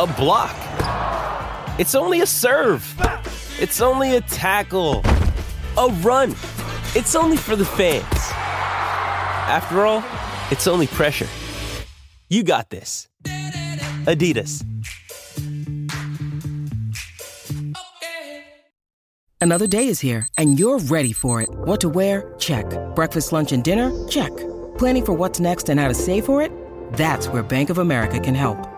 A block. It's only a serve. It's only a tackle. A run. It's only for the fans. After all, it's only pressure. You got this. Adidas. Another day is here, and you're ready for it. What to wear? Check. Breakfast, lunch, and dinner? Check. Planning for what's next and how to save for it? That's where Bank of America can help.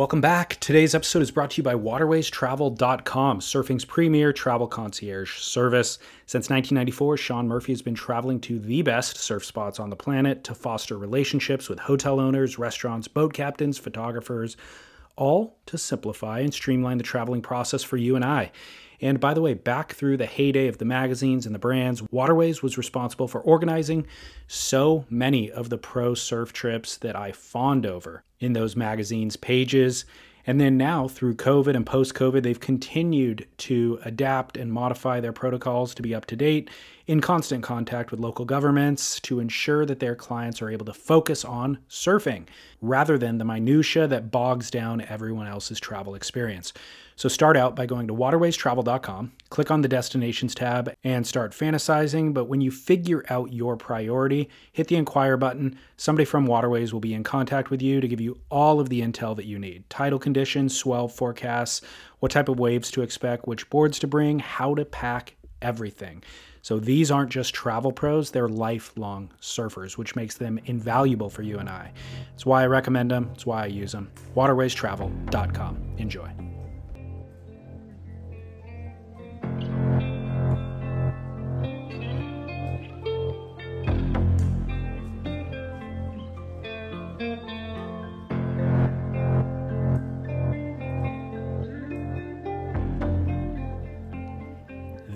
Welcome back. Today's episode is brought to you by waterwaystravel.com, surfing's premier travel concierge service. Since 1994, Sean Murphy has been traveling to the best surf spots on the planet to foster relationships with hotel owners, restaurants, boat captains, photographers, all to simplify and streamline the traveling process for you and I. And by the way, back through the heyday of the magazines and the brands, Waterways was responsible for organizing so many of the pro surf trips that I fawned over in those magazines' pages. And then now, through COVID and post COVID, they've continued to adapt and modify their protocols to be up to date, in constant contact with local governments to ensure that their clients are able to focus on surfing rather than the minutiae that bogs down everyone else's travel experience. So start out by going to waterwaystravel.com, click on the destinations tab, and start fantasizing. But when you figure out your priority, hit the inquire button. Somebody from Waterways will be in contact with you to give you all of the intel that you need tidal conditions, swell forecasts, what type of waves to expect, which boards to bring, how to pack, everything. So these aren't just travel pros, they're lifelong surfers, which makes them invaluable for you and I. It's why I recommend them, it's why I use them. Waterwaystravel.com. Enjoy.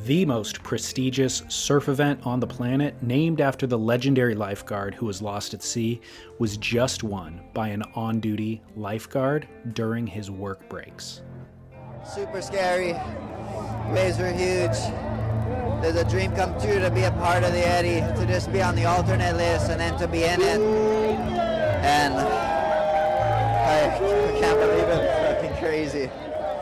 The most prestigious surf event on the planet, named after the legendary lifeguard who was lost at sea, was just won by an on duty lifeguard during his work breaks. Super scary. Waves were huge. There's a dream come true to be a part of the Eddie, to just be on the alternate list and then to be in it. And I, I can't believe it. It's fucking crazy.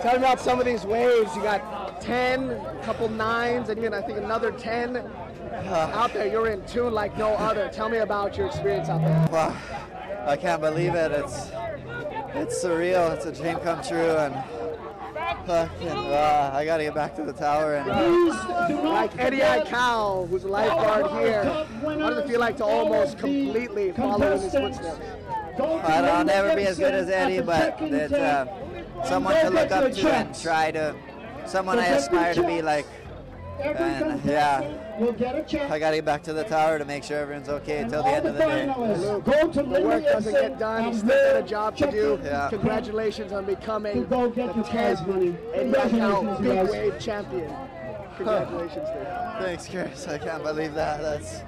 Tell me about some of these waves. You got 10, a couple nines, and even I think another 10 out there. You're in tune like no other. Tell me about your experience out there. Wow, I can't believe it. It's it's surreal. It's a dream come true, and fucking, uh, I gotta get back to the tower. And like Eddie Aikau, who's a lifeguard here, how does it feel like to almost completely follow in his footsteps? I'll never be as good as Eddie, but it's uh, someone to look up to and try to someone I aspire to be like. And yeah, I got to get back to the tower to make sure everyone's okay until the end of the day. Go to The work doesn't get done. He's still got a job to do. Yeah. Congratulations on becoming the 10th Eddie Aikau Big Wave Champion. Congratulations, dude. Thanks, Chris. I can't believe that. That's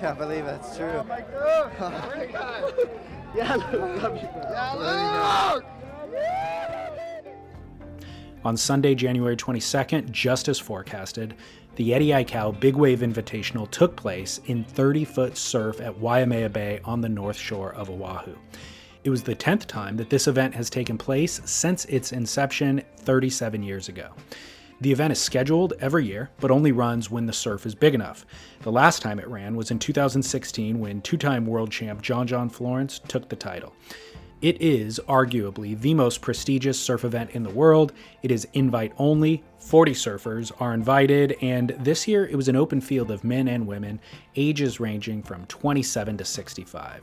can't believe that's true. Oh my God. yeah, love you. Yeah, look. On Sunday, January 22nd, just as forecasted, the Eddie Aikau Big Wave Invitational took place in 30 foot surf at Waimea Bay on the north shore of Oahu. It was the 10th time that this event has taken place since its inception 37 years ago. The event is scheduled every year, but only runs when the surf is big enough. The last time it ran was in 2016 when two time world champ John John Florence took the title. It is arguably the most prestigious surf event in the world. It is invite only. 40 surfers are invited, and this year it was an open field of men and women, ages ranging from 27 to 65.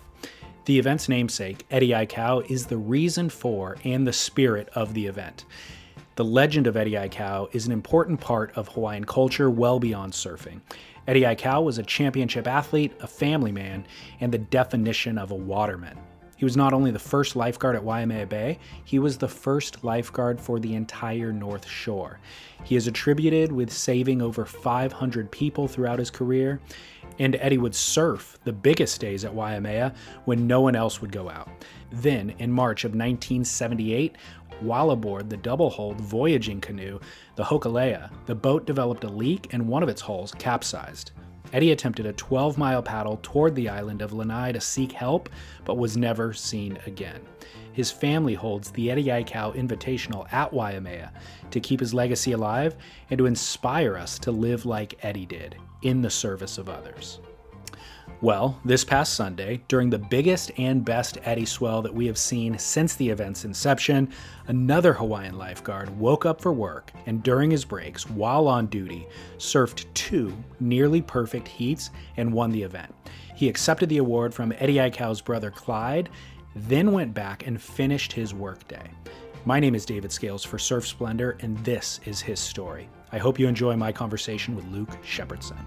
The event's namesake, Eddie Aikau, is the reason for and the spirit of the event. The legend of Eddie Aikau is an important part of Hawaiian culture well beyond surfing. Eddie Aikau was a championship athlete, a family man, and the definition of a waterman. He was not only the first lifeguard at Waimea Bay, he was the first lifeguard for the entire North Shore. He is attributed with saving over 500 people throughout his career, and Eddie would surf the biggest days at Waimea when no one else would go out. Then, in March of 1978, while aboard the double hulled voyaging canoe, the Hokulea, the boat developed a leak and one of its hulls capsized. Eddie attempted a 12 mile paddle toward the island of Lanai to seek help, but was never seen again. His family holds the Eddie Aikau Invitational at Waimea to keep his legacy alive and to inspire us to live like Eddie did, in the service of others. Well, this past Sunday, during the biggest and best Eddie swell that we have seen since the event's inception, another Hawaiian lifeguard woke up for work and during his breaks, while on duty, surfed two nearly perfect heats and won the event. He accepted the award from Eddie Aikau's brother Clyde, then went back and finished his workday. My name is David Scales for Surf Splendor, and this is his story. I hope you enjoy my conversation with Luke Shepardson.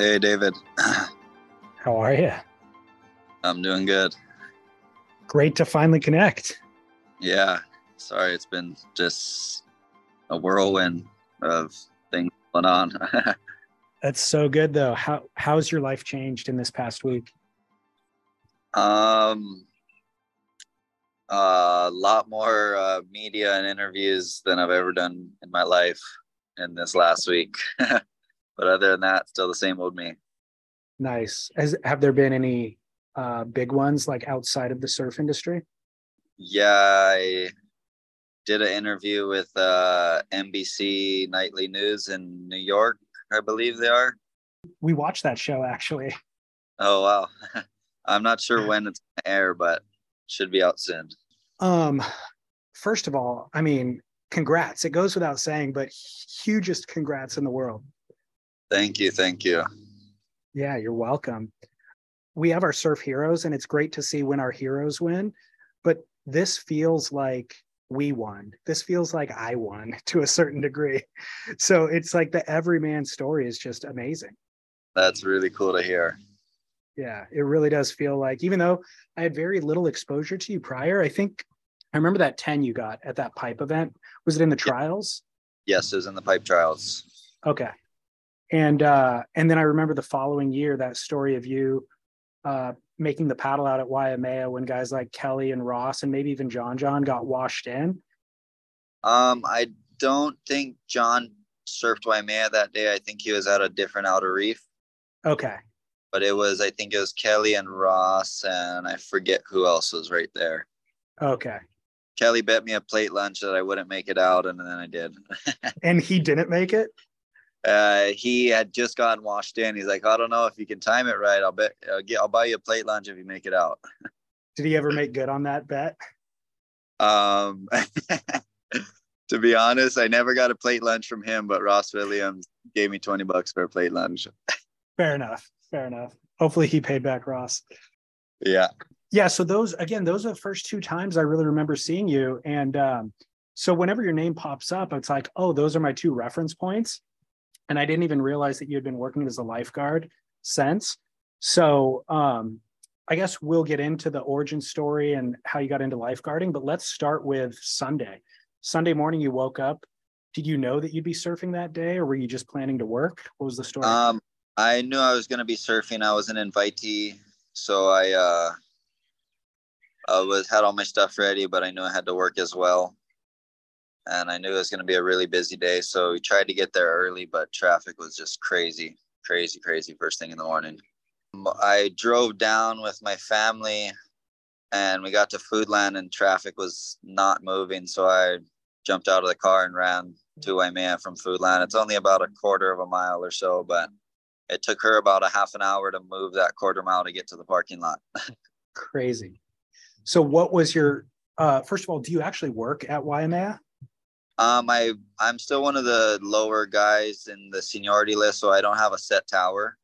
Hey, David. how are you? I'm doing good. Great to finally connect. Yeah. Sorry, it's been just a whirlwind of things going on. That's so good though. How how's your life changed in this past week? um, a lot more uh, media and interviews than I've ever done in my life in this last week. but other than that, still the same old me. Nice. Has have there been any uh big ones like outside of the surf industry? Yeah, I did an interview with uh, NBC Nightly News in New York, I believe they are. We watched that show actually. Oh wow. I'm not sure when it's air, but should be out soon. Um first of all, I mean, congrats. It goes without saying, but hugest congrats in the world. Thank you, thank you. Yeah, you're welcome. We have our surf heroes, and it's great to see when our heroes win. But this feels like we won. This feels like I won to a certain degree. So it's like the everyman story is just amazing. That's really cool to hear. Yeah, it really does feel like, even though I had very little exposure to you prior, I think I remember that 10 you got at that pipe event. Was it in the trials? Yes, it was in the pipe trials. Okay. And uh and then I remember the following year that story of you uh making the paddle out at Waimea when guys like Kelly and Ross and maybe even John John got washed in. Um, I don't think John surfed Waimea that day. I think he was at a different outer reef. Okay. But it was, I think it was Kelly and Ross, and I forget who else was right there. Okay. Kelly bet me a plate lunch that I wouldn't make it out, and then I did. And he didn't make it? Uh, he had just gotten washed in. He's like, I don't know if you can time it right. I'll bet I'll, get, I'll buy you a plate lunch if you make it out. Did he ever make good on that bet? Um, to be honest, I never got a plate lunch from him, but Ross Williams gave me 20 bucks for a plate lunch. Fair enough. Fair enough. Hopefully he paid back Ross. Yeah. Yeah. So those again, those are the first two times I really remember seeing you. And um, so whenever your name pops up, it's like, oh, those are my two reference points. And I didn't even realize that you had been working as a lifeguard since. So um, I guess we'll get into the origin story and how you got into lifeguarding, but let's start with Sunday. Sunday morning, you woke up. Did you know that you'd be surfing that day, or were you just planning to work? What was the story? Um, I knew I was going to be surfing. I was an invitee, so I uh, I was had all my stuff ready, but I knew I had to work as well, and I knew it was going to be a really busy day. So we tried to get there early, but traffic was just crazy, crazy, crazy first thing in the morning. I drove down with my family and we got to Foodland and traffic was not moving. So I jumped out of the car and ran to Waimea from Foodland. It's only about a quarter of a mile or so, but it took her about a half an hour to move that quarter mile to get to the parking lot. Crazy. So what was your uh first of all, do you actually work at Waimea? Um, I I'm still one of the lower guys in the seniority list, so I don't have a set tower.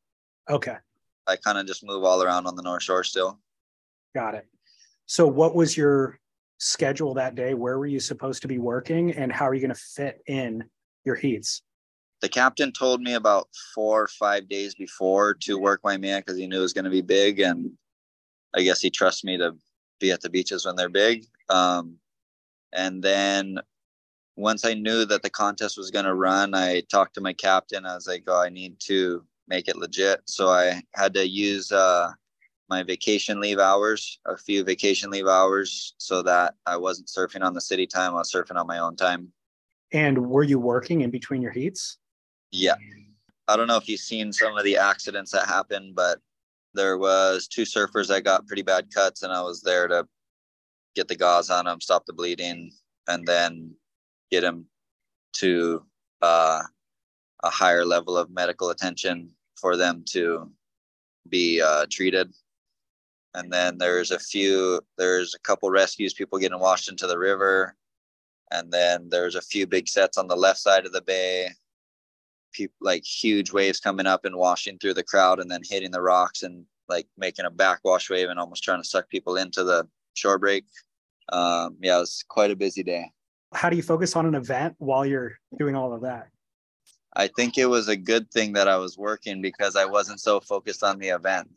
Okay. I kind of just move all around on the North Shore still. Got it. So, what was your schedule that day? Where were you supposed to be working, and how are you going to fit in your heats? The captain told me about four or five days before to work my man because he knew it was going to be big, and I guess he trusts me to be at the beaches when they're big. Um, and then once I knew that the contest was going to run, I talked to my captain. I was like, "Oh, I need to make it legit. So I had to use uh, my vacation leave hours, a few vacation leave hours, so that I wasn't surfing on the city time. I was surfing on my own time. And were you working in between your heats? Yeah. I don't know if you've seen some of the accidents that happened, but there was two surfers that got pretty bad cuts, and I was there to get the gauze on them, stop the bleeding, and then get them to uh, a higher level of medical attention for them to be uh, treated. And then there's a few, there's a couple rescues, people getting washed into the river. And then there's a few big sets on the left side of the bay, people like huge waves coming up and washing through the crowd and then hitting the rocks and like making a backwash wave and almost trying to suck people into the shore break. Um, yeah, it was quite a busy day. How do you focus on an event while you're doing all of that? I think it was a good thing that I was working because I wasn't so focused on the event.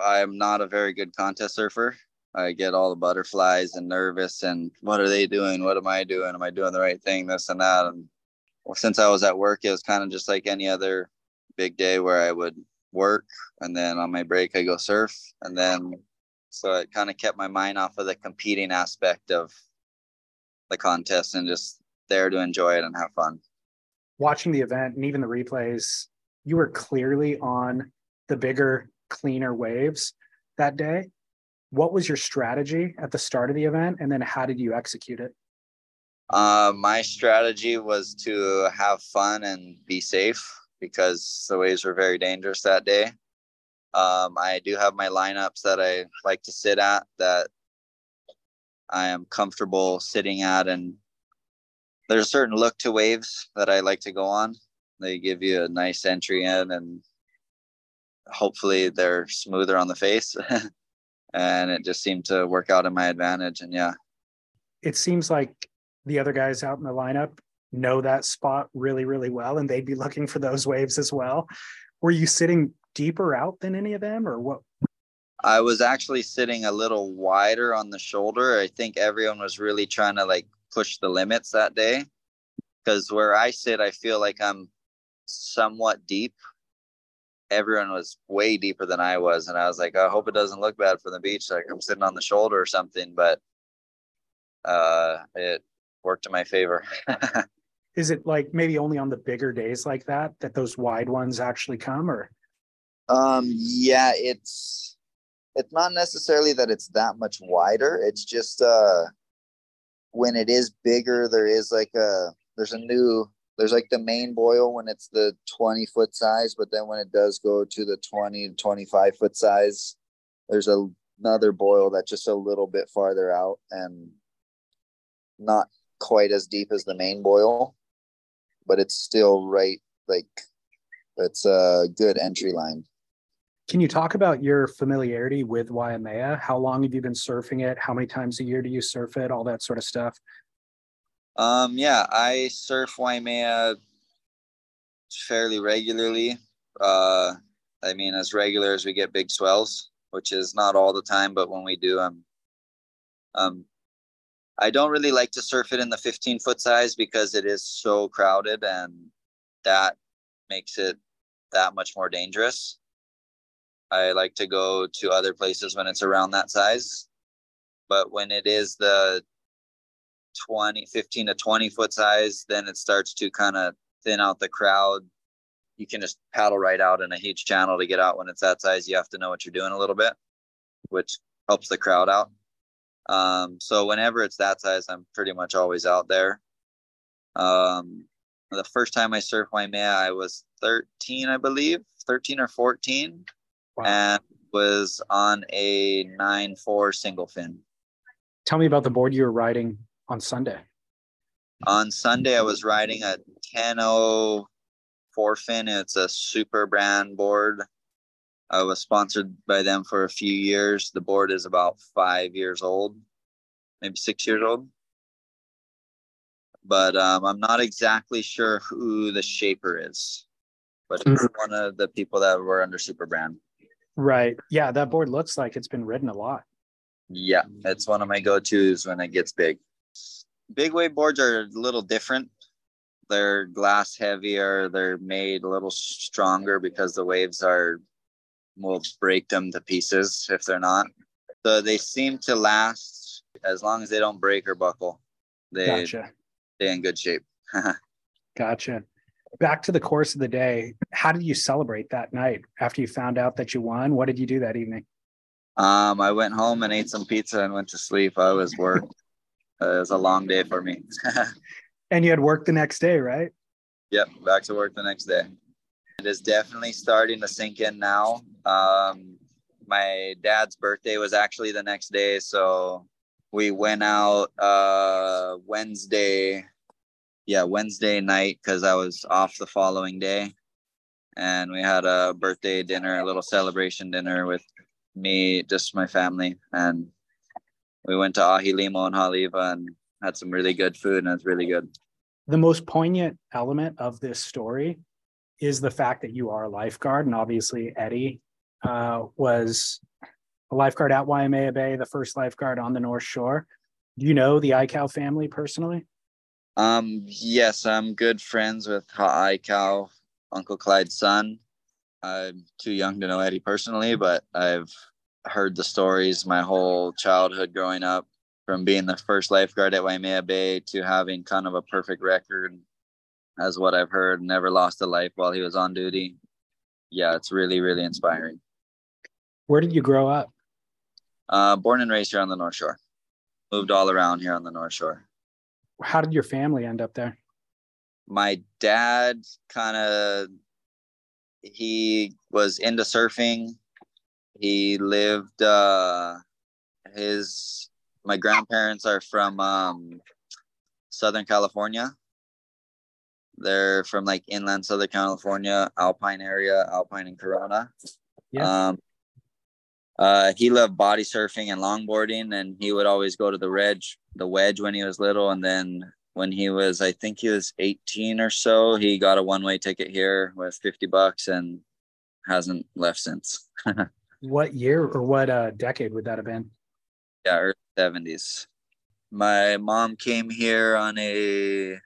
I'm not a very good contest surfer. I get all the butterflies and nervous and what are they doing? What am I doing? Am I doing the right thing? This and that. And since I was at work, it was kind of just like any other big day where I would work and then on my break I go surf. And then so it kind of kept my mind off of the competing aspect of the contest and just there to enjoy it and have fun watching the event and even the replays, you were clearly on the bigger, cleaner waves that day. What was your strategy at the start of the event, and then how did you execute it? Uh, my strategy was to have fun and be safe because the waves were very dangerous that day. Um, I do have my lineups that I like to sit at that I am comfortable sitting at and there's a certain look to waves that I like to go on. They give you a nice entry in and hopefully they're smoother on the face. and it just seemed to work out in my advantage. And yeah. It seems like the other guys out in the lineup know that spot really, really well, and they'd be looking for those waves as well. Were you sitting deeper out than any of them, or what? I was actually sitting a little wider on the shoulder. I think everyone was really trying to like push the limits that day because where I sit, I feel like I'm somewhat deep. Everyone was way deeper than I was, and I was like, I hope it doesn't look bad for the beach, like I'm sitting on the shoulder or something. But uh, it worked in my favor. Is it like maybe only on the bigger days like that that those wide ones actually come, or? Um, yeah, it's it's not necessarily that it's that much wider. It's just uh when it is bigger, there is like a there's a new there's like the main boil when it's the 20 foot size, but then when it does go to the 20 to 25 foot size, there's a, another boil that's just a little bit farther out and not quite as deep as the main boil, but it's still right like it's a good entry line. Can you talk about your familiarity with Waimea? How long have you been surfing it? How many times a year do you surf it? All that sort of stuff. Um, yeah, I surf Waimea fairly regularly. Uh, I mean, as regular as we get big swells. which is not all the time, but when we do, I'm um I don't really like to surf it in the 15 foot size because it is so crowded and that makes it that much more dangerous. I like to go to other places when it's around that size. But when it is the 20, 15 to 20 foot size, then it starts to kind of thin out the crowd. You can just paddle right out in a huge channel to get out when it's that size. You have to know what you're doing a little bit, which helps the crowd out. Um, so whenever it's that size, I'm pretty much always out there. Um, the first time I surfed Waimea, I was 13, I believe, 13 or 14, wow. and was on a 9 4 single fin. Tell me about the board you were riding on Sunday. On Sunday, I was riding a 10 4 fin. It's a super brand board. I was sponsored by them for a few years. The board is about five years old, maybe six years old but um, I'm not exactly sure who the shaper is. But it's mm-hmm. one of the people that were under Super Brand. Right. Yeah, that board looks like it's been ridden a lot. Yeah, it's one of my go-tos when it gets big. Big wave boards are a little different. They're glass heavier. They're made a little stronger because the waves are will break them to pieces if they're not. So they seem to last as long as they don't break or buckle. They gotcha stay in good shape. gotcha. Back to the course of the day. How did you celebrate that night after you found out that you won? What did you do that evening? Um, I went home and ate some pizza and went to sleep. I was worked. Uh, it was a long day for me. and you had work the next day, right? Yep, back to work the next day. It is definitely starting to sink in now. Um, my dad's birthday was actually the next day, so we went out uh Wednesday yeah Wednesday night because I was off the following day and we had a birthday dinner a little celebration dinner with me just my family and we went to Ahilimo and Haleiwa and had some really good food and it was really good the most poignant element of this story is the fact that you are a lifeguard and obviously Eddie uh, was a lifeguard at Waimea Bay, the first lifeguard on the North Shore. Do you know the Aikau family personally? Um, yes, I'm good friends with Ha Aikau, Uncle Clyde's son. I'm too young to know Eddie personally, but I've heard the stories my whole childhood growing up from being the first lifeguard at Waimea Bay to having kind of a perfect record as what I've heard, never lost a life while he was on duty. Yeah, it's really, really inspiring. Where did you grow up? Uh, born and raised here on the North Shore. Moved all around here on the North Shore. How did your family end up there? My dad kind of he was into surfing. He lived uh his my grandparents are from um Southern California. They're from like inland Southern California, Alpine area, Alpine and Corona. Yeah. Um, uh, he loved body surfing and longboarding, and he would always go to the wedge, the wedge when he was little. And then when he was, I think he was 18 or so, he got a one-way ticket here with 50 bucks and hasn't left since. what year or what uh, decade would that have been? Yeah, early 70s. My mom came here on a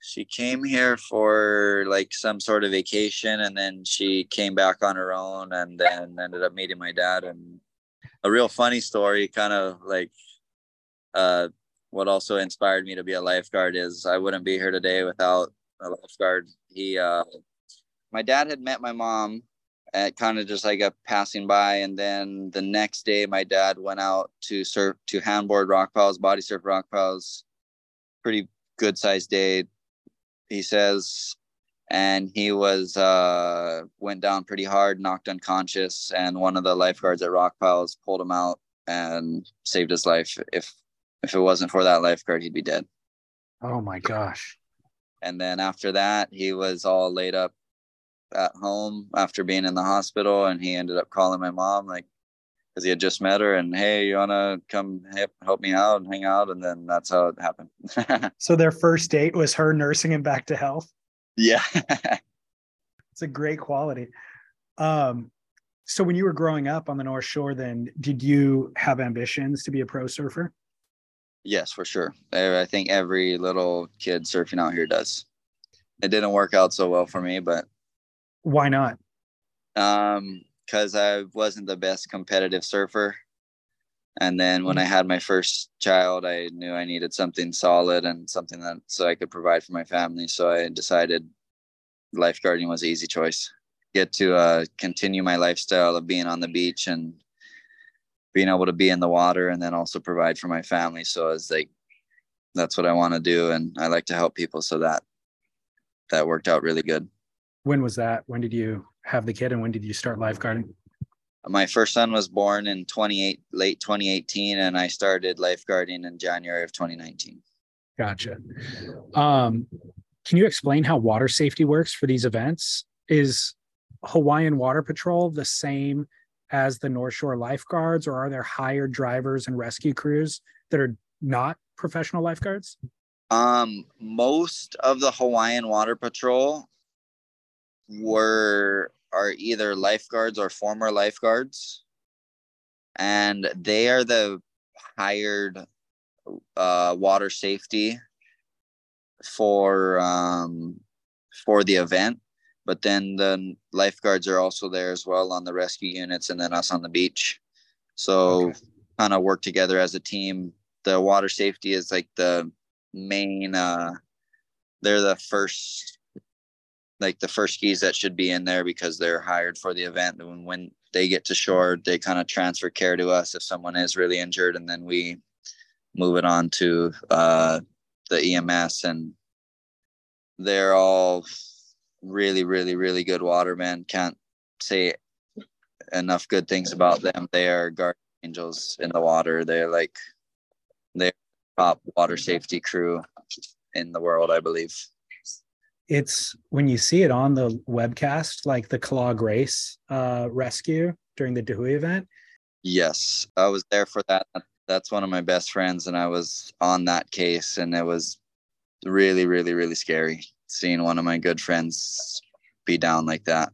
she came here for like some sort of vacation and then she came back on her own and then ended up meeting my dad and a real funny story kind of like uh what also inspired me to be a lifeguard is I wouldn't be here today without a lifeguard. He uh my dad had met my mom at kind of just like a passing by and then the next day my dad went out to surf to handboard rock piles, body surf rock piles. Pretty good sized day he says and he was uh went down pretty hard knocked unconscious and one of the lifeguards at rock piles pulled him out and saved his life. If if it wasn't for that lifeguard he'd be dead. Oh my gosh. And then after that he was all laid up at home after being in the hospital and he ended up calling my mom like because he had just met her and hey you want to come help, help me out and hang out and then that's how it happened so their first date was her nursing him back to health yeah it's a great quality um So when you were growing up on the North Shore, then did you have ambitions to be a pro surfer? Yes, for sure. I think every little kid surfing out here does. It didn't work out so well for me, but why not? Um, because I wasn't the best competitive surfer. And then when I mm-hmm. had my first child, I knew I needed something solid and something that so I could provide for my family. So I decided lifeguarding was an easy choice. Get to uh, continue my lifestyle of being on the beach and being able to be in the water and then also provide for my family. So it's like that's what I want to do, and I like to help people. So that that worked out really good. When was that? When did you have the kid, and when did you start lifeguarding? my first son was born in 28 late 2018 and i started lifeguarding in january of 2019 gotcha. Um, can you explain how water safety works for these events? Is hawaiian water patrol the same as the north shore lifeguards or are there hired drivers and rescue crews that are not professional lifeguards? Um most of the hawaiian water patrol were are either lifeguards or former lifeguards. And they are the hired uh, water safety for um, for the event. But then the lifeguards are also there as well on the rescue units and then us on the beach. So okay. kind of work together as a team. The water safety is like the main uh they're the first like the first skis that should be in there because they're hired for the event. And when they get to shore, they kind of transfer care to us if someone is really injured, and then we move it on to uh, the EMS. And they're all really, really, really good watermen. Can't say enough good things about them. They are guardian angels in the water. They're like they're top water safety crew in the world, I believe it's when you see it on the webcast, like the Kala Grace uh, rescue during the Da Hui event. Yes, I was there for that. That's one of my best friends, and I was on that case, and it was really, really, really scary seeing one of my good friends be down like that.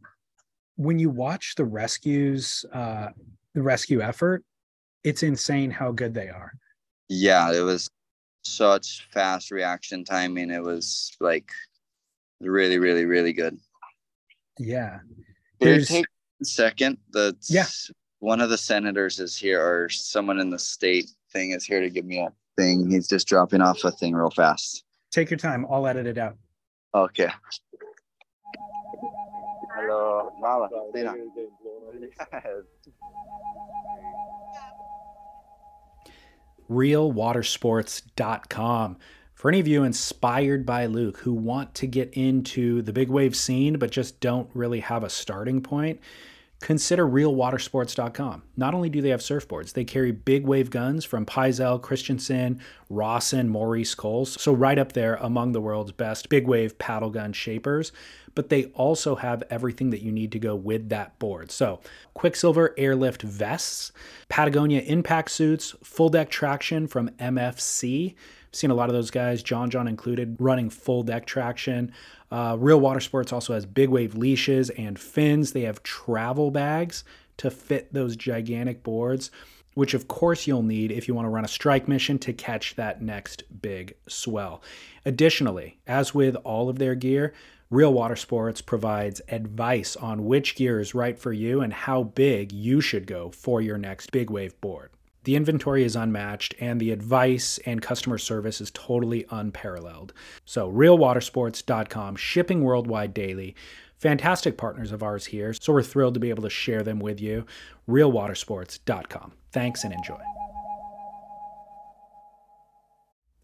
When you watch the rescues, uh, the rescue effort, it's insane how good they are. Yeah, it was such fast reaction timing. It was like really, really, really good. Yeah. There's take a second. The yeah. One of the senators is here, or someone in the state thing is here to give me a thing. He's just dropping off a thing real fast. Take your time. I'll edit it out. Okay. Hello, Mama. realwatersports.com for any of you inspired by Luke who want to get into the big wave scene but just don't really have a starting point, consider realwatersports.com. Not only do they have surfboards, they carry big wave guns from Pyzel, Christensen, Rawson, Maurice Coles, so right up there among the world's best big wave paddle gun shapers. But they also have everything that you need to go with that board. So, Quiksilver airlift vests, Patagonia impact suits, full deck traction from MFC I've seen a lot of those guys, John John included, running full deck traction. Uh, Real Water Sports also has big wave leashes and fins. They have travel bags to fit those gigantic boards, which of course you'll need if you want to run a strike mission to catch that next big swell. Additionally, as with all of their gear, Real Water Sports provides advice on which gear is right for you and how big you should go for your next big wave board. The inventory is unmatched, and the advice and customer service is totally unparalleled. So, realwatersports.com, shipping worldwide daily. Fantastic partners of ours here, so we're thrilled to be able to share them with you. Realwatersports.com. Thanks and enjoy.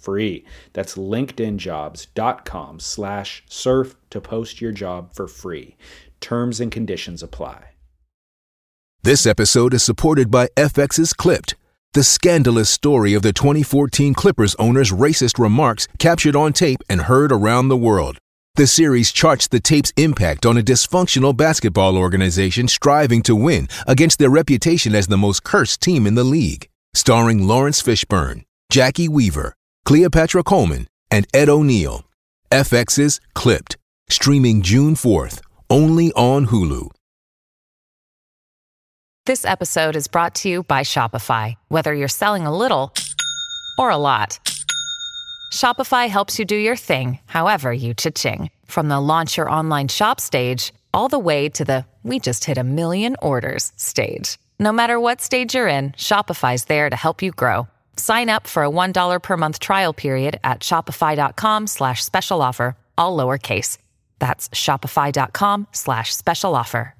free. That's linkedinjobs.com slash surf to post your job for free. Terms and conditions apply. This episode is supported by FX's Clipped, the scandalous story of the 2014 Clippers owner's racist remarks captured on tape and heard around the world. The series charts the tape's impact on a dysfunctional basketball organization striving to win against their reputation as the most cursed team in the league. Starring Laurence Fishburne, Jacki Weaver, Cleopatra Coleman, and Ed O'Neill. FX's Clipped, streaming June 4th, only on Hulu. This episode is brought to you by Shopify. Whether you're selling a little or a lot, Shopify helps you do your thing, however you cha-ching. From the launch your online shop stage, all the way to the we just hit a million orders stage. No matter what stage you're in, Shopify's there to help you grow. Sign up for a $1 per month trial period at shopify.com slash special offer, all lowercase. That's shopify.com slash special offer.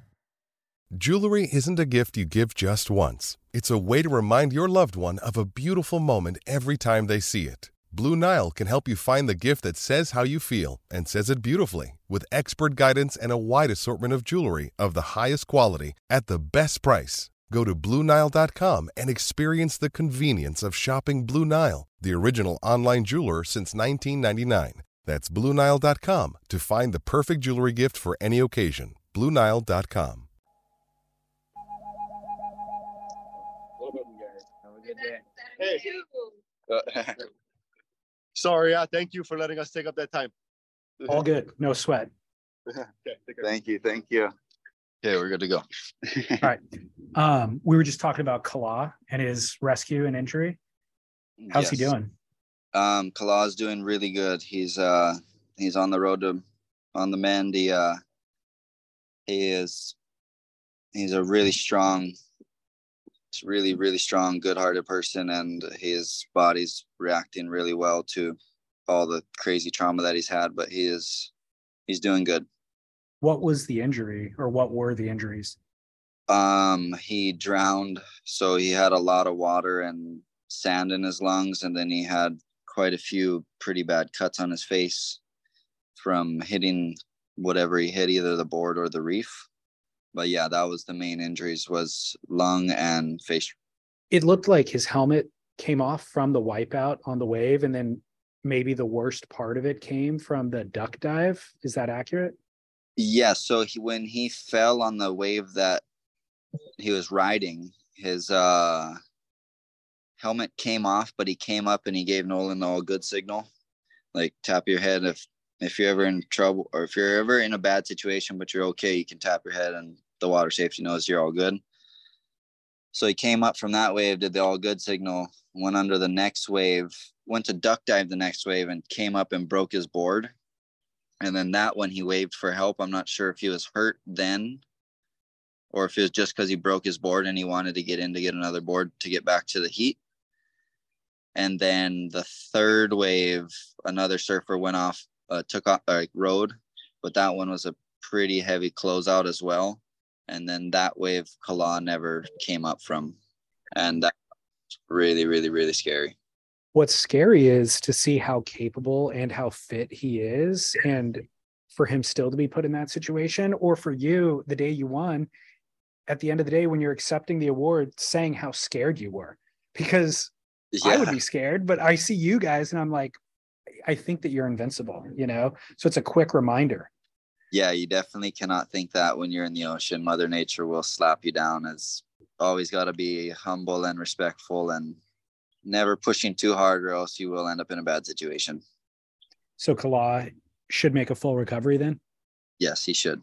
Jewelry isn't a gift you give just once. It's a way to remind your loved one of a beautiful moment every time they see it. Blue Nile can help you find the gift that says how you feel and says it beautifully with expert guidance and a wide assortment of jewelry of the highest quality at the best price. Go to BlueNile.com and experience the convenience of shopping Blue Nile, the original online jeweler since 1999. That's BlueNile.com to find the perfect jewelry gift for any occasion. BlueNile.com. Hey. Sorry, yeah, thank you for letting us take up that time. All good. No sweat. okay. Thank you. Thank you. Okay, we're good to go. All right. Um, we were just talking about Kala and his rescue and injury. How's he doing? Um, Kala's doing really good. He's uh he's on the road to on the mend. He uh he is he's a really strong, really really strong, good-hearted person, and his body's reacting really well to all the crazy trauma that he's had. But he is he's doing good. What was the injury or what were the injuries? Um, he drowned, so he had a lot of water and sand in his lungs, and then he had quite a few pretty bad cuts on his face from hitting whatever he hit, either the board or the reef. But yeah, that was the main injuries was lung and face. It looked like his helmet came off from the wipeout on the wave, and then maybe the worst part of it came from the duck dive. Is that accurate? Yeah, so he when he fell on the wave that he was riding, his uh helmet came off, but he came up and he gave Nolan the all good signal. Like tap your head if if you're ever in trouble or if you're ever in a bad situation but you're okay, you can tap your head and the water safety knows you're all good. So he came up from that wave, did the all good signal, went under the next wave, went to duck dive the next wave and came up and broke his board. And then that one he waved for help. I'm not sure if he was hurt then or if it was just because he broke his board and he wanted to get in to get another board to get back to the heat. And then the third wave, another surfer went off, uh, took off, uh, rode, but that one was a pretty heavy closeout as well. And then that wave, Kala never came up from. And that really, really, really scary. What's scary is to see how capable and how fit he is, and for him still to be put in that situation, or for you, the day you won, at the end of the day, when you're accepting the award, saying how scared you were. Because I would be scared, but I see you guys and I'm like, I think that you're invincible, you know? So it's a quick reminder. yeah, you definitely cannot think that when you're in the ocean. Mother Nature will slap you down as always got to be humble and respectful and never pushing too hard or else you will end up in a bad situation. So Kala should make a full recovery then? Yes, he should.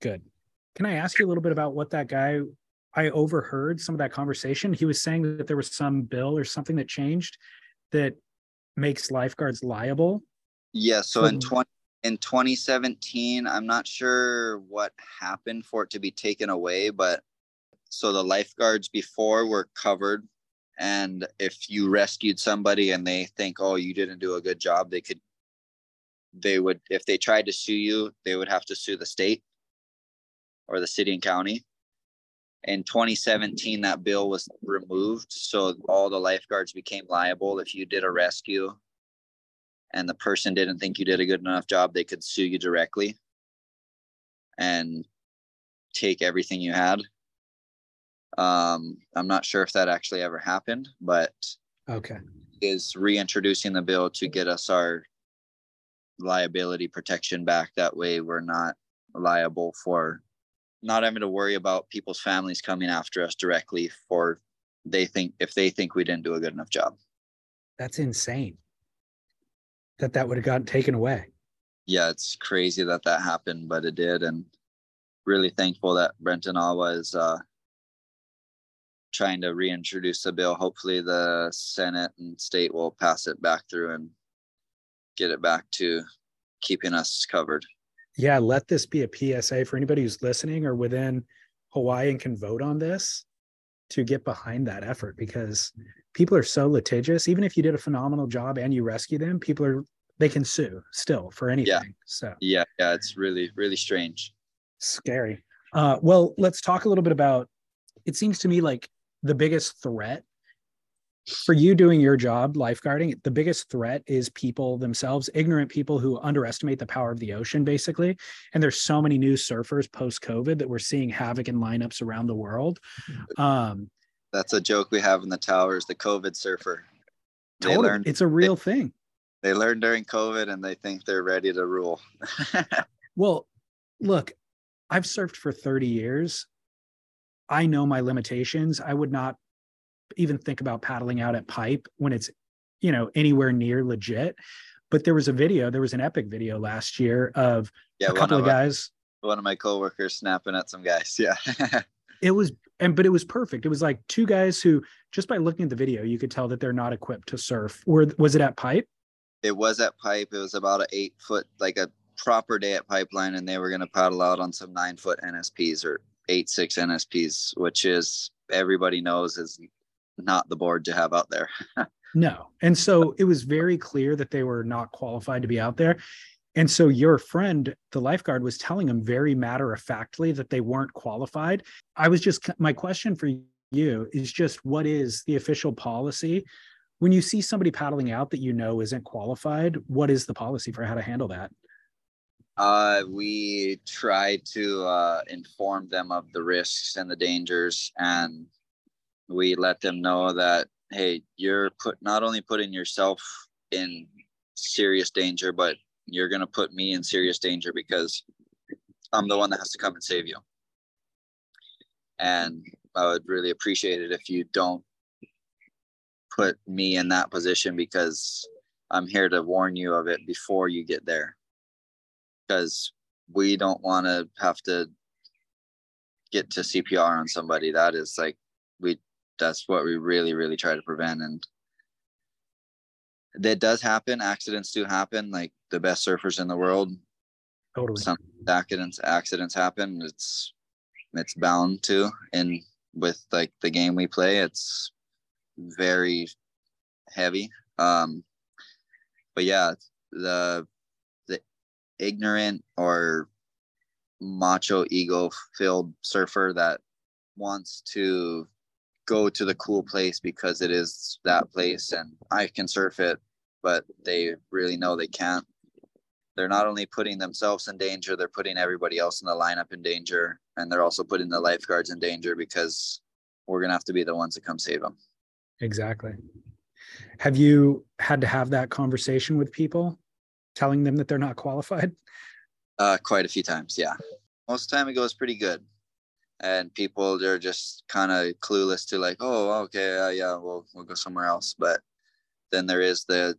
Good. Can I ask you a little bit about what that guy I overheard some of that conversation? He was saying that there was some bill or something that changed that makes lifeguards liable. Yeah, so in 20 in 2017, I'm not sure what happened for it to be taken away, but so the lifeguards before were covered and if you rescued somebody and they think oh you didn't do a good job they could they would if they tried to sue you they would have to sue the state or the city and county. In 2017 that bill was removed so all the lifeguards became liable. If you did a rescue and the person didn't think you did a good enough job they could sue you directly and take everything you had um, I'm not sure if that actually ever happened, but okay, is reintroducing the bill to get us our liability protection back. That way, we're not liable for not having to worry about people's families coming after us directly for they think if they think we didn't do a good enough job. That's insane. That that would have gotten taken away. Yeah, it's crazy that that happened, but it did, and really thankful that Brenton Awa is uh, trying to reintroduce the bill. Hopefully, the Senate and state will pass it back through and get it back to keeping us covered. Yeah, let this be a PSA for anybody who's listening or within Hawaii and can vote on this to get behind that effort because people are so litigious. Even if you did a phenomenal job and you rescue them, people are they can sue still for anything. Yeah. So yeah, yeah, it's really really strange. Scary. Uh, well, let's talk a little bit about. It seems to me like the biggest threat for you doing your job lifeguarding the biggest threat is people themselves ignorant people who underestimate the power of the ocean basically. And there's so many new surfers post covid that we're seeing havoc in lineups around the world. Um, that's a joke we have in the towers the covid surfer. They totally. learned it's a real they, thing. they learned during covid and they think they're ready to rule. Well look i've surfed for 30 years I know my limitations. I would not even think about paddling out at pipe when it's, you know, anywhere near legit. But there was a video, there was an epic video last year of yeah, a couple of, of guys. one of my coworkers snapping at some guys. Yeah. it was and but it was perfect. It was like two guys who just by looking at the video, you could tell that they're not equipped to surf. Or was it at pipe? It was at pipe. It was about an eight foot, like a proper day at pipeline, and they were gonna paddle out on some nine foot NSPs or eight six NSPs, which is everybody knows is not the board to have out there. no. And so it was very clear that they were not qualified to be out there. And so your friend, the lifeguard, was telling them very matter of factly that they weren't qualified. I was just, my question for you is just what is the official policy? When you see somebody paddling out that you know isn't qualified, what is the policy for how to handle that? Uh, we try to uh, inform them of the risks and the dangers, and we let them know that hey, you're put not only putting yourself in serious danger, but you're gonna put me in serious danger because I'm the one that has to come and save you. And I would really appreciate it if you don't put me in that position because I'm here to warn you of it before you get there because we don't want to have to get to CPR on somebody. That is like we that's what we really really try to prevent and that does happen. Accidents do happen like the best surfers in the world. Totally. Some accidents accidents happen. It's it's bound to and with like the game we play it's very heavy. Um but yeah the ignorant or macho ego filled surfer that wants to go to the cool place because it is that place and I can surf it, but they really know they can't. They're not only putting themselves in danger, they're putting everybody else in the lineup in danger. And they're also putting the lifeguards in danger because we're going to have to be the ones that come save them. Exactly. Have you had to have that conversation with people? Telling them that they're not qualified? Uh, quite a few times, yeah. Most of the time it goes pretty good. and people they're just kind of clueless to like, oh, okay, uh, yeah, we'll we'll go somewhere else. But then there is the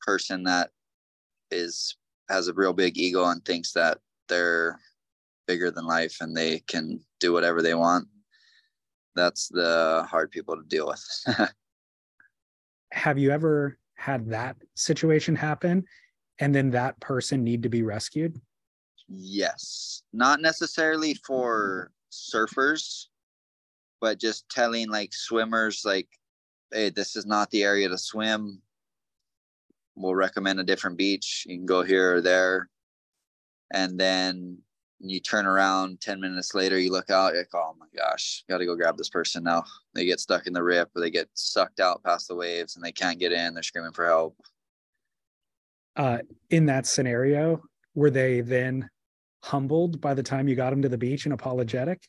person that is has a real big ego and thinks that they're bigger than life and they can do whatever they want. That's the hard people to deal with. Have you ever had that situation happen and then that person need to be rescued? Yes. Not necessarily for surfers, but just telling like swimmers like, hey, this is not the area to swim. We'll recommend a different beach. You can go here or there. And then you turn around 10 minutes later, you look out, you're like, oh my gosh, got to go grab this person now. They get stuck in the rip or they get sucked out past the waves and they can't get in. They're screaming for help. Uh, in that scenario, were they then humbled by the time you got them to the beach and apologetic?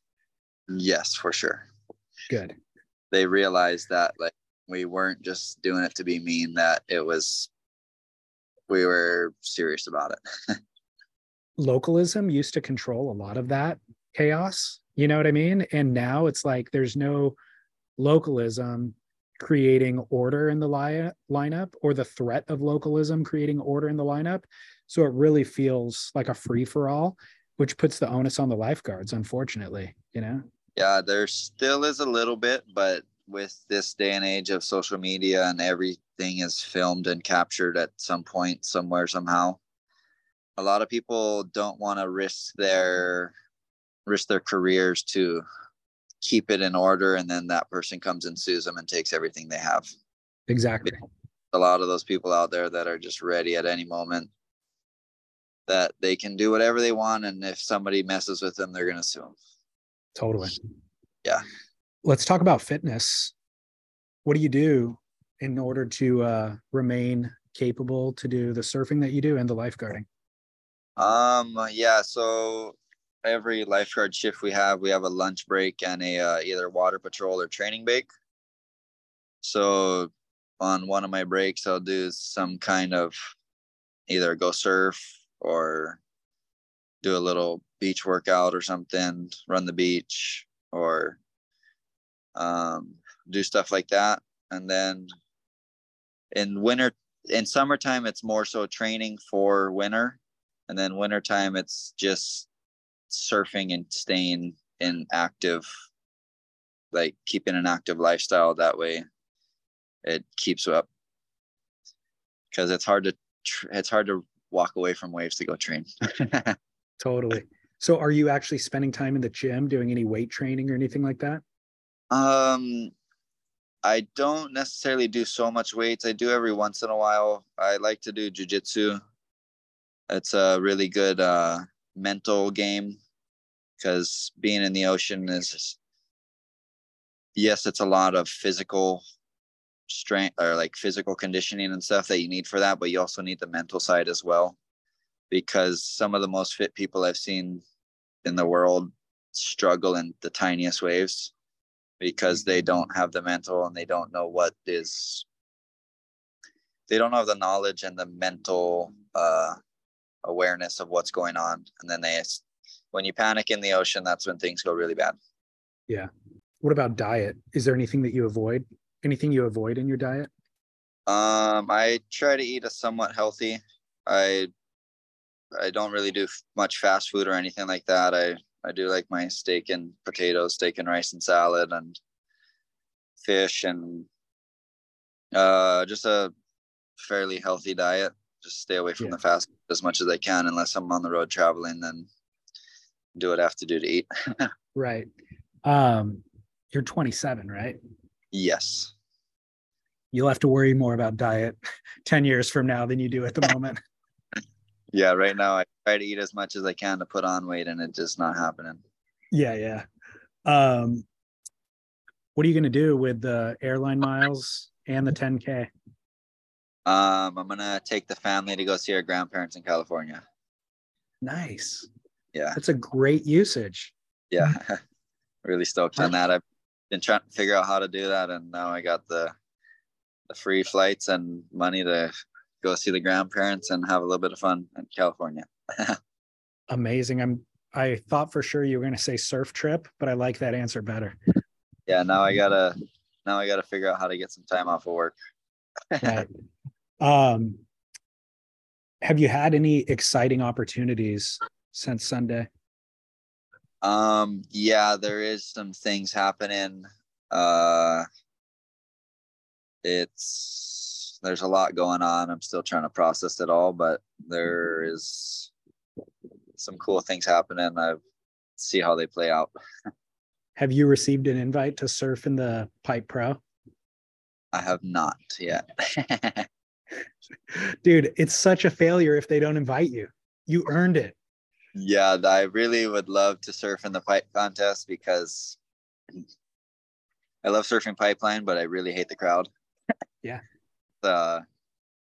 Yes, for sure. Good. They realized that like we weren't just doing it to be mean, that it was, we were serious about it. localism used to control a lot of that chaos you know what i mean and now it's like there's no localism creating order in the li- lineup or the threat of localism creating order in the lineup. So it really feels like a free for all which puts the onus on the lifeguards unfortunately you know? Yeah there still is a little bit but with this day and age of social media and everything is filmed and captured at some point somewhere somehow a lot of people don't want to risk their risk their careers to keep it in order and then that person comes and sues them and takes everything they have. Exactly. A lot of those people out there that are just ready at any moment that they can do whatever they want and if somebody messes with them they're going to sue them totally. Yeah. Let's talk about fitness. What do you do in order to uh, remain capable to do the surfing that you do and the lifeguarding? Um, yeah, so every lifeguard shift we have, we have a lunch break and a uh, either water patrol or training break. So on one of my breaks, I'll do some kind of either go surf or do a little beach workout or something, run the beach or um, do stuff like that. And then in winter, in summertime, it's more so training for winter and then wintertime it's just surfing and staying in active like keeping an active lifestyle that way it keeps up. Because it's hard to tr- it's hard to walk away from waves to go train. Totally. So are you actually spending time in the gym doing any weight training or anything like that? Um i don't necessarily do so much weights. I do every once in a while. I like to do jujitsu. It's a really good uh, mental game because being in the ocean is yes it's a lot of physical strength or like physical conditioning and stuff that you need for that but you also need the mental side as well because some of the most fit people i've seen in the world struggle in the tiniest waves because they don't have the mental and they don't know what is they don't have the knowledge and the mental uh awareness of what's going on. And then they when you panic in the ocean that's when things go really bad. Yeah. What about diet? Is there anything that you avoid anything you avoid in your diet? Um i try to eat a somewhat healthy. I i don't really do much fast food or anything like that. I i do like my steak and potatoes steak and rice and salad and fish and uh just a fairly healthy diet just stay away from yeah. the fast as much as I can unless I'm on the road traveling then do what I have to do to eat. right. Um you're 27, right? Yes. You'll have to worry more about diet 10 years from now than you do at the moment. yeah, right now I try to eat as much as I can to put on weight and it's just not happening. Yeah, yeah. Um what are you going to do with the airline miles and the 10k? Um, I'm gonna take the family to go see our grandparents in California. Nice. Yeah. That's a great usage. Yeah. really stoked on that. I've been trying to figure out how to do that and now I got the the free flights and money to go see the grandparents and have a little bit of fun in California. Amazing. I'm I thought for sure you were going to say surf trip, but I like that answer better. Yeah, now I gotta now I gotta figure out how to get some time off of work. right. Um, have you had any exciting opportunities since Sunday? Um, yeah, there is some things happening. Uh, it's there's a lot going on. I'm still trying to process it all, but there is some cool things happening. I see how they play out. Have you received an invite to surf in the Pipe Pro? I have not yet. Dude, it's such a failure if they don't invite you. You earned it. Yeah, I really would love to surf in the pipe contest because I love surfing pipeline, but I really hate the crowd. Yeah. The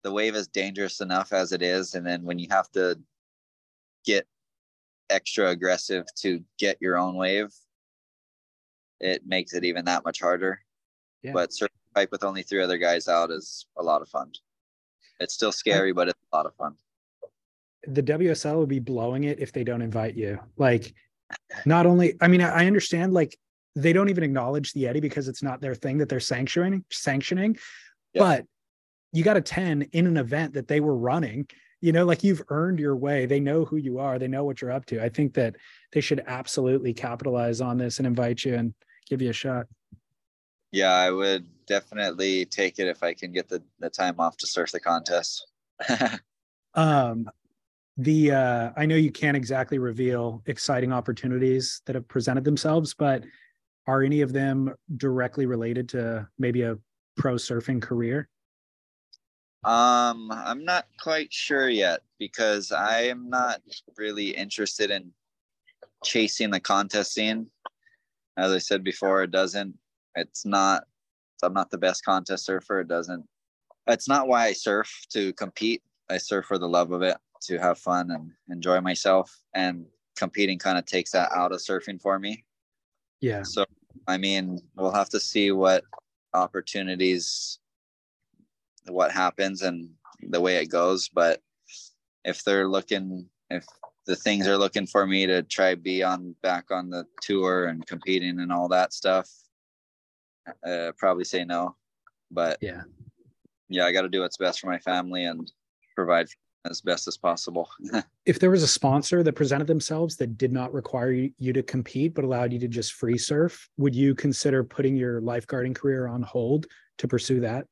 the wave is dangerous enough as it is, and then when you have to get extra aggressive to get your own wave, it makes it even that much harder. Yeah. But surfing pipe with only three other guys out is a lot of fun. It's still scary, but it's a lot of fun. The WSL would be blowing it if they don't invite you. Like, not only, I mean, I understand like they don't even acknowledge the Eddie because it's not their thing that they're sanctioning, sanctioning, Yeah. but you got a 10 in an event that they were running you know like you've earned your way they know who you are they know what you're up to i think that they should absolutely capitalize on this and invite you and give you a shot Yeah, I would definitely take it if I can get the, the time off to surf the contest. um the uh i know you can't exactly reveal exciting opportunities that have presented themselves but are any of them directly related to maybe a pro surfing career Um, I'm not quite sure yet because I am not really interested in chasing the contest scene. As I said before, it doesn't, it's not, I'm not the best contest surfer. It doesn't, it's not why I surf to compete. I surf for the love of it, to have fun and enjoy myself. And competing kind of takes that out of surfing for me. yeah So, I mean, we'll have to see what opportunities, what happens and the way it goes. But if they're looking, if the things are looking for me to try be on back on the tour and competing and all that stuff, uh, probably say no. But yeah yeah, I got to do what's best for my family and provide as best as possible. if there was a sponsor that presented themselves that did not require you, to compete but allowed you to just free surf would you consider putting your lifeguarding career on hold to pursue that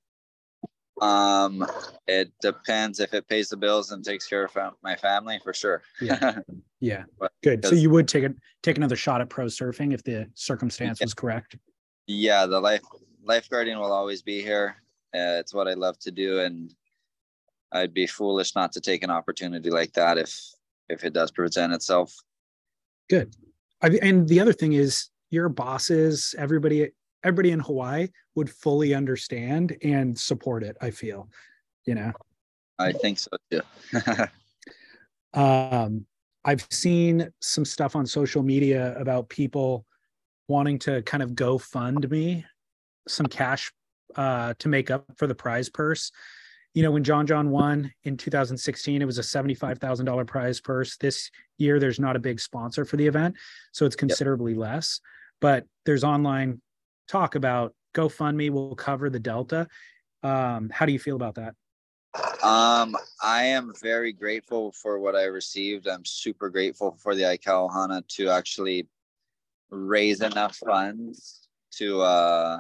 um, it depends if it pays the bills and takes care of my family for sure. Yeah. yeah But- good so you would take a take another shot at pro surfing if the circumstance was correct yeah the life lifeguarding will always be here. Uh, it's what i love to do and i'd be foolish not to take an opportunity like that if if it does present itself. Good. I, and the other thing is your bosses everybody everybody in hawaii would fully understand and support it i feel you know? I think so too. Um i've seen some stuff on social media about people wanting to kind of go fund me some cash uh to make up for the prize purse. You know when john john won in 2016 it was a $75000 prize purse. This year there's not a big sponsor for the event so it's considerably less. But there's online talk about gofundme will cover the delta. Um how do you feel about that? Um i am very grateful for what i received. I'm super grateful for the Aikau Ohana to actually raise enough funds to uh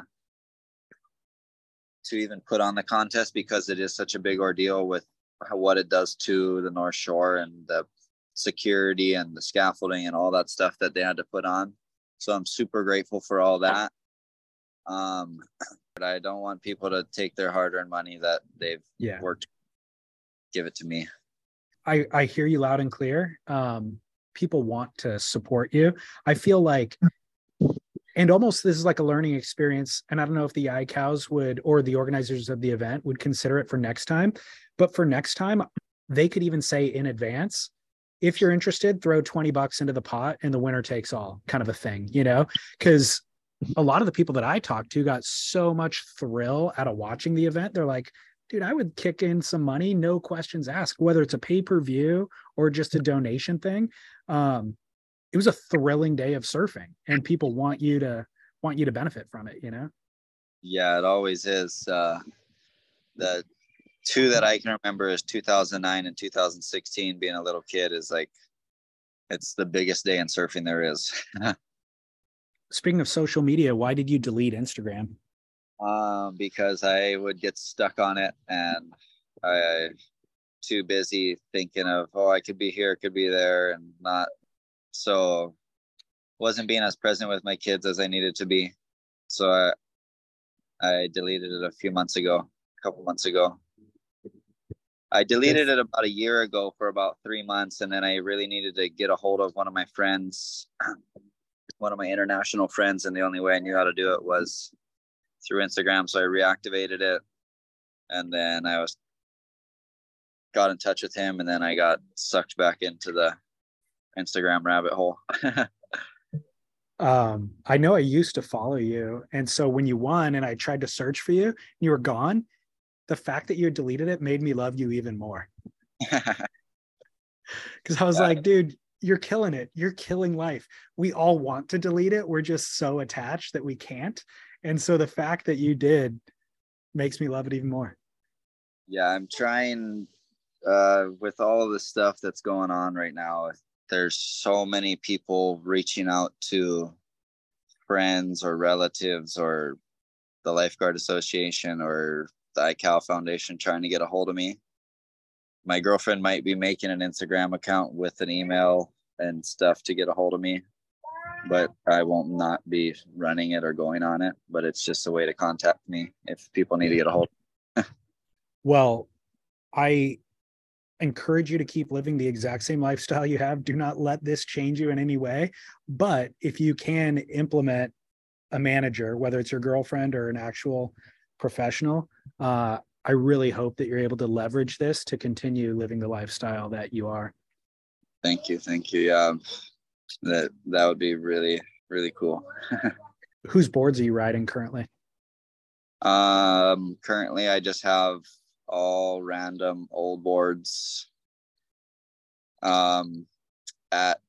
to even put on the contest because it is such a big ordeal with what it does to the north shore and the security and the scaffolding and all that stuff that they had to put on so i'm super grateful for all that um but i don't want people to take their hard-earned money that they've Yeah. worked give it to me I I hear you loud and clear. Um, people want to support you. I feel like, and almost this is like a learning experience. And I don't know if the Aikaus would or the organizers of the event would consider it for next time. But for next time, they could even say in advance, if you're interested, throw 20 bucks into the pot and the winner takes all kind of a thing, you know? Because a lot of the people that I talked to got so much thrill out of watching the event. They're like, dude, I would kick in some money, no questions asked, whether it's a pay per view or just a donation thing. Um, it was a thrilling day of surfing and people want you to want you to benefit from it you know? Yeah it always is uh the two that i can remember is 2009 and 2016 being a little kid is like it's the biggest day in surfing there is. Speaking of social media why did you delete instagram? Um because i would get stuck on it and i too busy thinking of oh i could be here could be there and not so wasn't being as present with my kids as I needed to be. So I I deleted it a few months ago, a couple months ago. I deleted it about a year ago for about three months, and then I really needed to get a hold of one of my friends, one of my international friends, and the only way I knew how to do it was through Instagram. So I reactivated it, and then I was got in touch with him, and then I got sucked back into the Instagram rabbit hole. um, I know I used to follow you. And so when you won and I tried to search for you, you were gone. The fact that you deleted it made me love you even more. Because I was like, dude, you're killing it. You're killing life. We all want to delete it. We're just so attached that we can't. And so the fact that you did makes me love it even more. Yeah, I'm trying uh, with all the stuff that's going on right now there's so many people reaching out to friends or relatives or the lifeguard association or the Aikau foundation trying to get a hold of me. My girlfriend might be making an instagram account with an email and stuff to get a hold of me but i won't not be running it or going on it but it's just a way to contact me if people need to get a hold well i encourage you to keep living the exact same lifestyle you have. Do not let this change you in any way. But if you can implement a manager, whether it's your girlfriend or an actual professional, uh, I really hope that you're able to leverage this to continue living the lifestyle that you are. Thank you. Thank you. Yeah. That that would be really, really cool. Whose boards are you riding currently? Um currently I just have all random old boards. Um, at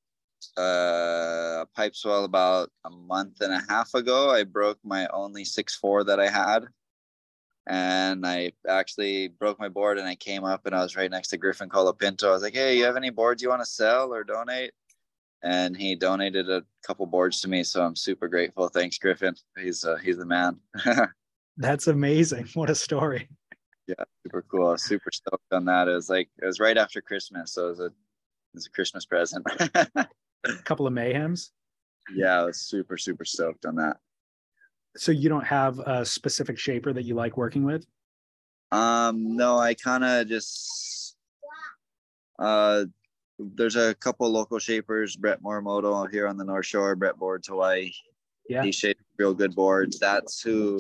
uh, Pipeswell about a month and a half ago, I broke my only six four that I had, and I actually broke my board. And I came up and I was right next to Griffin Colapinto. I was like, "Hey, you have any boards you want to sell or donate?" And he donated a couple boards to me, so I'm super grateful. Thanks, Griffin. He's uh, he's the man. That's amazing. What a story yeah, super cool. I was super stoked on that. It was like it was right after Christmas, so it was a it was a Christmas present. a couple of mayhems. Yeah, I was super super stoked on that. So you don't have a specific shaper that you like working with? Um, no, I kind of just uh there's a couple local shapers, Brett Morimoto here on the North Shore, Brett Boards Hawaii. Yeah. He shaped real good boards. That's who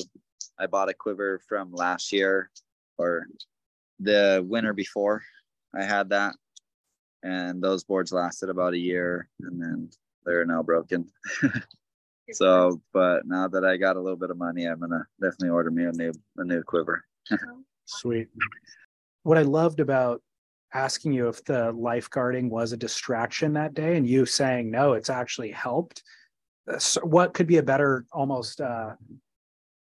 I bought a quiver from last year or the winter before I had that. And those boards lasted about a year and then they're now broken. so, but now that I got a little bit of money, I'm gonna definitely order me a new a new quiver. Sweet. What I loved about asking you if the lifeguarding was a distraction that day and you saying no, it's actually helped. Uh, so what could be a better almost uh,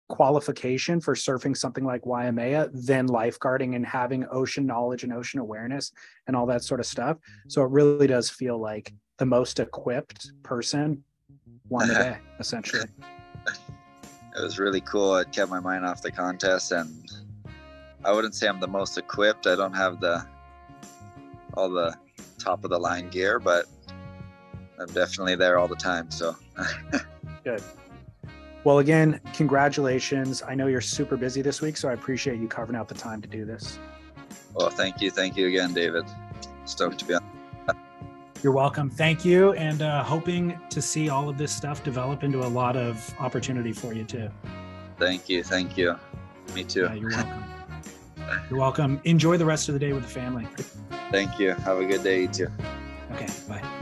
qualification for surfing something like Waimea than lifeguarding and having ocean knowledge and ocean awareness and all that sort of stuff. Mm-hmm. So it really does feel like the most equipped person won the day, essentially. It was really cool. It kept my mind off the contest and I wouldn't say I'm the most equipped. I don't have the all the top of the line gear, but I'm definitely there all the time. So good. Well, again, congratulations. I know you're super busy this week, so I appreciate you carving out the time to do this. Well, thank you. Thank you again, David. Stoked to be on. You're welcome. Thank you. And uh, hoping to see all of this stuff develop into a lot of opportunity for you, too. Thank you. Thank you. Me too. Yeah, you're welcome. you're welcome. Enjoy the rest of the day with the family. Thank you. Have a good day, you too. Okay. Bye.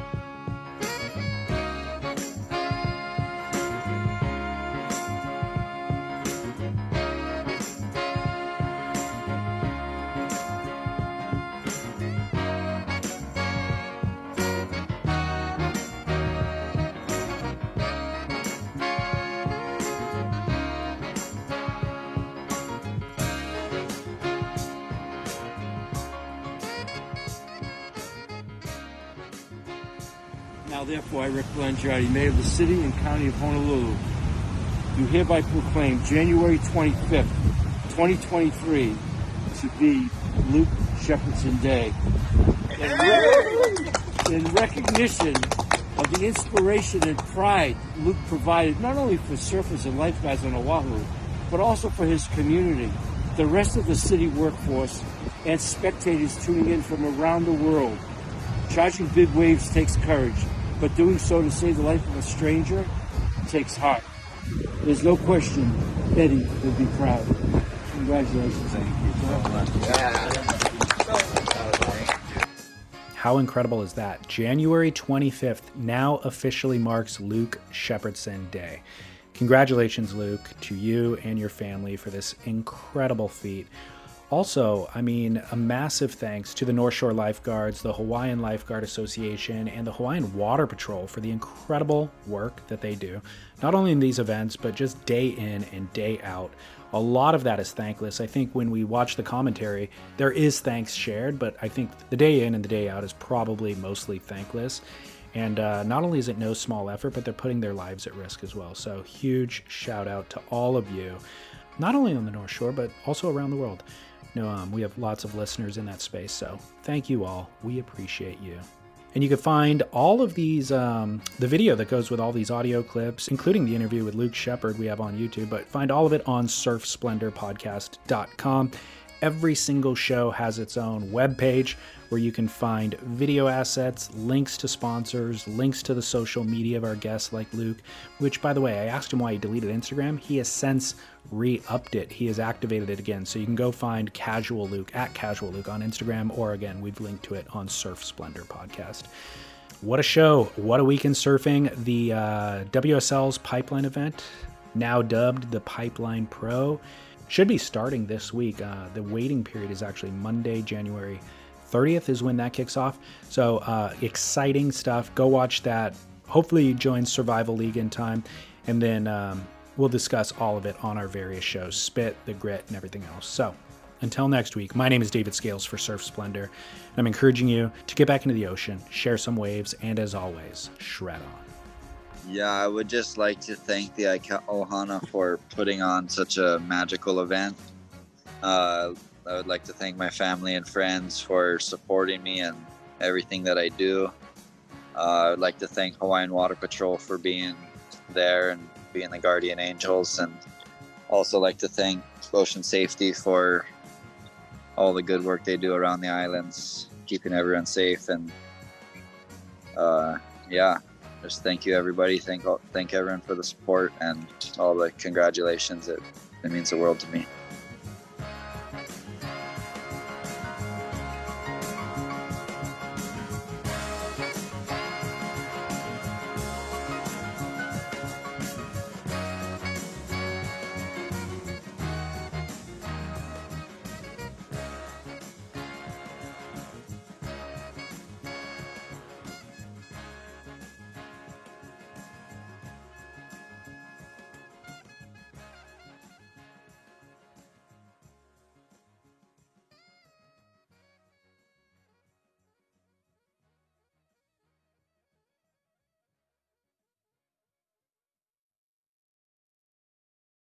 Rick Blangiardi, Mayor of the City and County of Honolulu, do hereby proclaim January 25th, 2023 to be Luke Shepardson Day. In, in recognition of the inspiration and pride Luke provided not only for surfers and lifeguards on Oahu, but also for his community, the rest of the city workforce, and spectators tuning in from around the world. Charging big waves takes courage, but doing so to save the life of a stranger takes heart. There's no question Eddie would be proud. Congratulations. How incredible is that? January 25th now officially marks Luke Shepardson Day. Congratulations, Luke, to you and your family for this incredible feat. Also, I mean, a massive thanks to the North Shore Lifeguards, the Hawaiian Lifeguard Association, and the Hawaiian Water Patrol for the incredible work that they do, not only in these events, but just day in and day out. A lot of that is thankless. I think when we watch the commentary, there is thanks shared, but I think the day in and the day out is probably mostly thankless. And uh, not only is it no small effort, but they're putting their lives at risk as well. So, huge shout out to all of you, not only on the North Shore, but also around the world. Know, um, we have lots of listeners in that space. So, thank you all. We appreciate you. And you can find all of these, um, the video that goes with all these audio clips, including the interview with Luke Shepard we have on YouTube, but find all of it on surfsplendorpodcast.com. Every single show has its own webpage where you can find video assets, links to sponsors, links to the social media of our guests like Luke, which, by the way, I asked him why he deleted Instagram. He has since re upped it, he has activated it again. So you can go find Casual Luke at Casual Luke on Instagram, or again, we've linked to it on Surf Splendor Podcast. What a show! What a week in surfing. The uh, WSL's pipeline event, now dubbed the Pipeline Pro, should be starting this week. Uh, the waiting period is actually Monday, January 30th, is when that kicks off. So uh, exciting stuff. Go watch that. Hopefully, you join Survival League in time. And then um, we'll discuss all of it on our various shows Spit, The Grit, and everything else. So until next week, my name is David Scales for Surf Splendor. And I'm encouraging you to get back into the ocean, share some waves, and as always, shred on. Yeah, I would just like to thank the Aikau Ohana for putting on such a magical event. Uh, I would like to thank my family and friends for supporting me and everything that I do. Uh, I would like to thank Hawaiian Water Patrol for being there and being the guardian angels, and also like to thank Ocean Safety for all the good work they do around the islands, keeping everyone safe. And uh, yeah, just thank you everybody. Thank thank everyone for the support and all the congratulations. It it means the world to me.